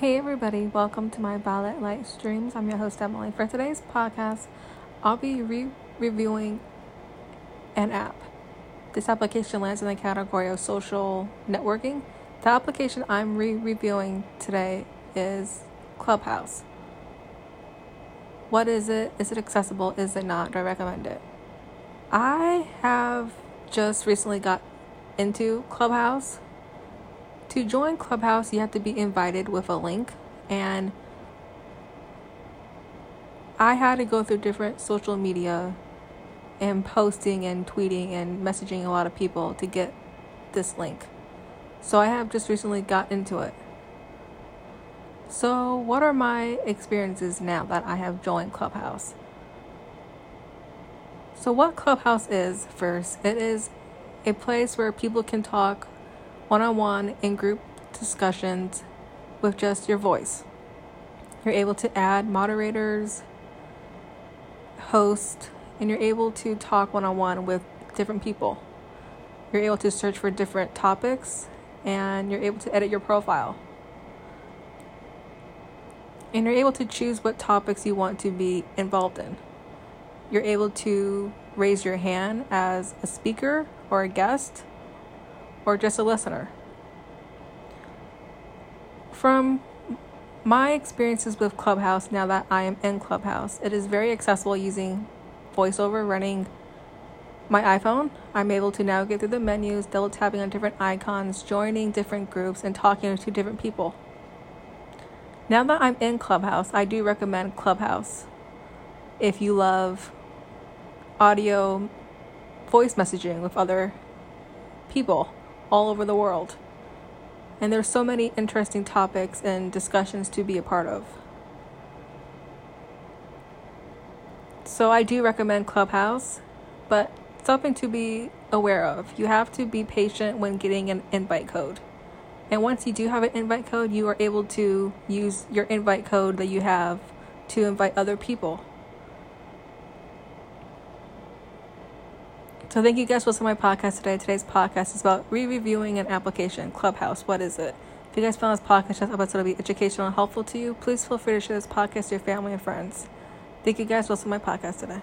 Hey everybody, welcome to my Ballet Light Streams. I'm your host Emily. For today's podcast, I'll be re- reviewing an app. This application lands in the category of social networking. The application I'm re reviewing today is Clubhouse. What is it? Is it accessible? Is it not? Do I recommend it? I have just recently got into Clubhouse to join Clubhouse, you have to be invited with a link, and I had to go through different social media and posting and tweeting and messaging a lot of people to get this link. So I have just recently got into it. So, what are my experiences now that I have joined Clubhouse? So, what Clubhouse is first, it is a place where people can talk one on one and group discussions with just your voice. You're able to add moderators, host, and you're able to talk one on one with different people. You're able to search for different topics and you're able to edit your profile. And you're able to choose what topics you want to be involved in. You're able to raise your hand as a speaker or a guest or just a listener. From my experiences with Clubhouse now that I am in Clubhouse, it is very accessible using VoiceOver running my iPhone. I'm able to navigate through the menus, double tapping on different icons, joining different groups, and talking to different people. Now that I'm in Clubhouse, I do recommend Clubhouse if you love audio voice messaging with other people all over the world. And there's so many interesting topics and discussions to be a part of. So I do recommend Clubhouse, but something to be aware of. You have to be patient when getting an invite code. And once you do have an invite code, you are able to use your invite code that you have to invite other people. So thank you guys for listening to my podcast today. Today's podcast is about re-reviewing an application, Clubhouse. What is it? If you guys found this podcast episode to be educational and helpful to you, please feel free to share this podcast to your family and friends. Thank you guys for listening to my podcast today.